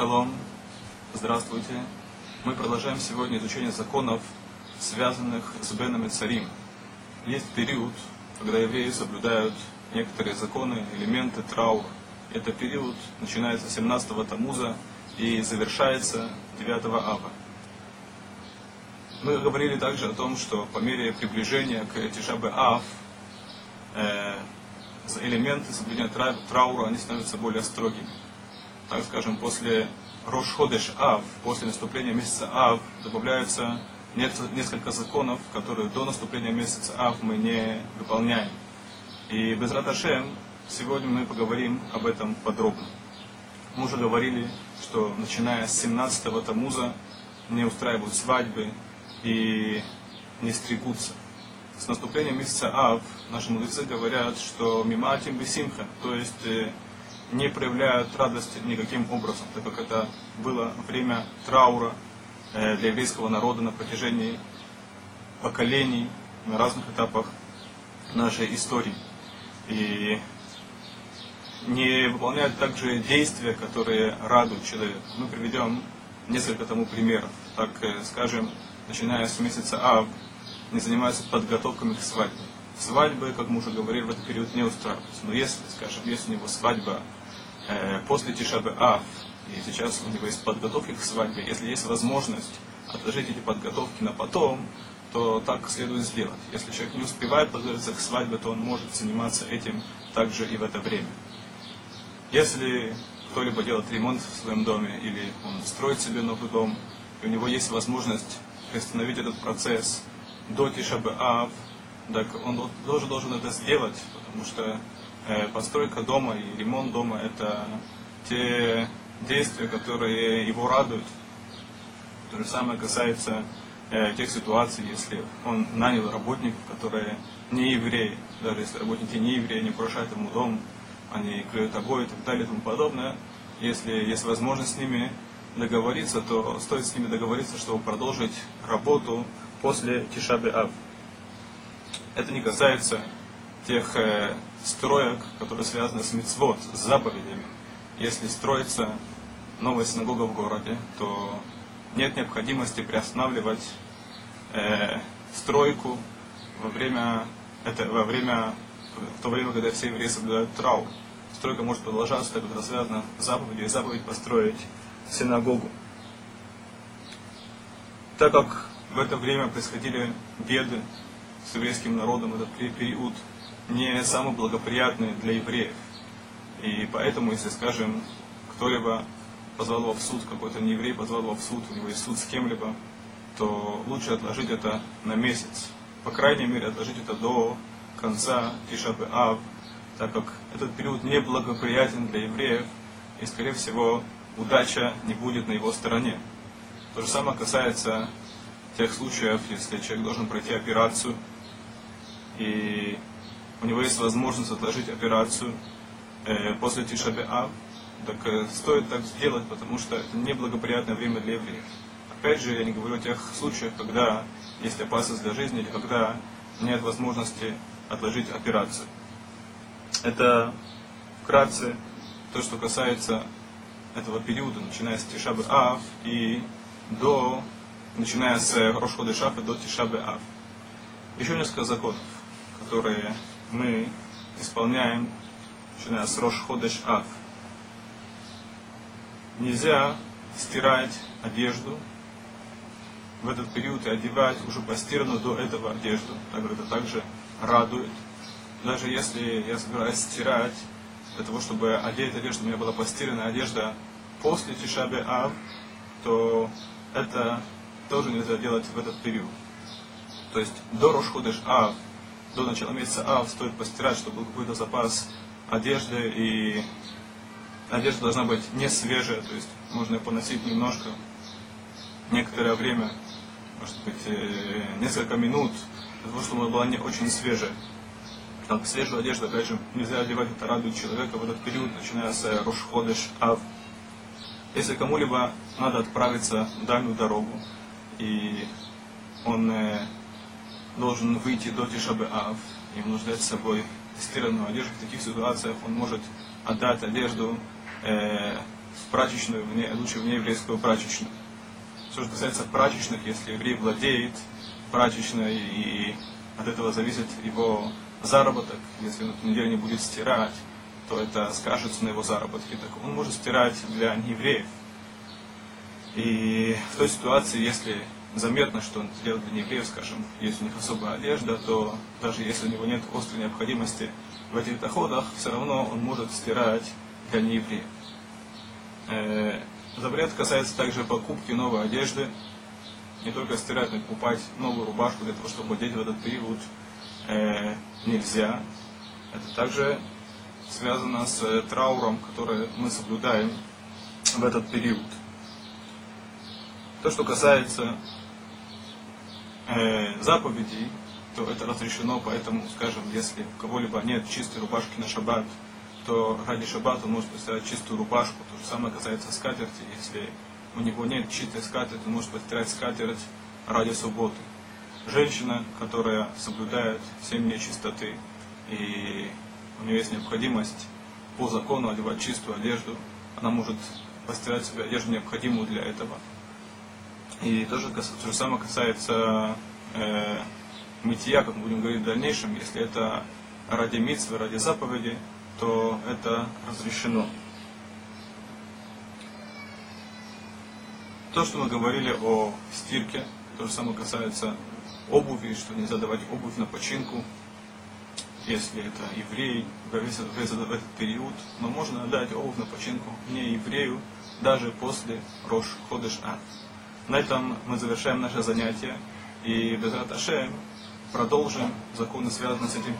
Шалом, здравствуйте. Мы продолжаем сегодня изучение законов, связанных с Беном и Царим. Есть период, когда евреи соблюдают некоторые законы, элементы траура. Это период начинается с 17-го Тамуза и завершается 9 Ава. Мы говорили также о том, что по мере приближения к Тишабе Ав э, элементы соблюдения траура они становятся более строгими. Так скажем, после Рошходеш Ав, после наступления месяца Ав, добавляются несколько законов, которые до наступления месяца Ав мы не выполняем. И без Раташем сегодня мы поговорим об этом подробно. Мы уже говорили, что начиная с 17-го Тамуза не устраивают свадьбы и не стригутся. С наступлением месяца Ав наши мудрецы говорят, что миматим бесимха, то есть э, не проявляют радости никаким образом, так как это было время траура э, для еврейского народа на протяжении поколений, на разных этапах нашей истории. И не выполняют также действия, которые радуют человека. Мы приведем несколько тому примеров. Так, э, скажем, начиная с месяца Ав, не занимаются подготовками к свадьбе. Свадьбы, как мы уже говорили, в этот период не устраиваются. Но если, скажем, если у него свадьба после Тишабы Ав, и сейчас у него есть подготовки к свадьбе, если есть возможность отложить эти подготовки на потом, то так следует сделать. Если человек не успевает подготовиться к свадьбе, то он может заниматься этим также и в это время. Если кто-либо делает ремонт в своем доме или он строит себе новый дом, и у него есть возможность приостановить этот процесс до Тишабы Ав, так он тоже должен это сделать, потому что э, постройка дома и ремонт дома – это те действия, которые его радуют. То же самое касается э, тех ситуаций, если он нанял работников, которые не евреи, даже если работники не евреи, не порушают ему дом, они клюют обои и так далее и тому подобное. Если есть возможность с ними договориться, то стоит с ними договориться, чтобы продолжить работу после Тишабы Ав. Это не касается тех э, строек, которые связаны с мицвод, с заповедями. Если строится новая синагога в городе, то нет необходимости приостанавливать э, стройку во время, это, во время, в то время, когда все евреи соблюдают траур. Стройка может продолжаться, так как с заповедью, и заповедь построить синагогу. Так как в это время происходили беды с еврейским народом, этот период не самый благоприятный для евреев. И поэтому, если, скажем, кто-либо позвал его в суд, какой-то нееврей позвал его в суд, у него есть суд с кем-либо, то лучше отложить это на месяц. По крайней мере, отложить это до конца Тишабы Ав, так как этот период неблагоприятен для евреев, и, скорее всего, удача не будет на его стороне. То же самое касается тех случаев, если человек должен пройти операцию, и у него есть возможность отложить операцию э, после Тишабе Ав, так э, стоит так сделать, потому что это неблагоприятное время для евреев. Опять же, я не говорю о тех случаях, когда есть опасность для жизни или когда нет возможности отложить операцию. Это вкратце то, что касается этого периода, начиная с Тишабы Ав и до, начиная с Рошходы Шафа до Тишабы Ав. Еще несколько законов, которые мы исполняем, начиная с Рошходыш Ав. Нельзя стирать одежду в этот период и одевать уже постиранную до этого одежду. Так это также радует. Даже если я собираюсь стирать, для того, чтобы одеть одежду, у меня была постиранная одежда после Тишабе Ав, то это тоже нельзя делать в этот период. То есть до Рошходыш Ав, до начала месяца Ав стоит постирать, чтобы был какой-то запас одежды, и одежда должна быть не свежая, то есть можно ее поносить немножко, некоторое время, может быть, э, несколько минут, для того, чтобы она была не очень свежая. Так, свежую одежду, опять же, нельзя одевать, это радует человека в этот период, начиная с Рошходыш Ав. Если кому-либо надо отправиться в дальнюю дорогу, и он э, должен выйти до Тишабы Ав, ему нужно с собой стиранную одежду, в таких ситуациях он может отдать одежду э, в прачечную, в не- лучше в нееврейскую прачечную. Что же касается прачечных, если еврей владеет прачечной и от этого зависит его заработок, если он эту неделю не будет стирать, то это скажется на его заработке. Так он может стирать для неевреев. И в той ситуации, если заметно, что он делает для неевреев, скажем, есть у них особая одежда, то даже если у него нет острой необходимости в этих доходах, все равно он может стирать для неевреев. Э, Запрет касается также покупки новой одежды. Не только стирать, но и покупать новую рубашку для того, чтобы одеть в этот период э, нельзя. Это также связано с э, трауром, который мы соблюдаем в этот период. То, что касается э, заповедей, то это разрешено, поэтому, скажем, если у кого-либо нет чистой рубашки на шаббат, то ради шаббата он может постирать чистую рубашку. То же самое касается скатерти. Если у него нет чистой скатерти, он может постирать скатерть ради субботы. Женщина, которая соблюдает семь дней чистоты, и у нее есть необходимость по закону одевать чистую одежду, она может постирать себе одежду, необходимую для этого. И тоже то же самое касается э, мытья, как мы будем говорить в дальнейшем, если это ради митцвы, ради заповеди, то это разрешено. То, что мы говорили о стирке, то же самое касается обуви, что нельзя давать обувь на починку, если это еврей, в этот период, но можно дать обувь на починку не еврею, даже после Рош Ходыш Ад. На этом мы завершаем наше занятие. И без Ашем продолжим законы, связанные с этим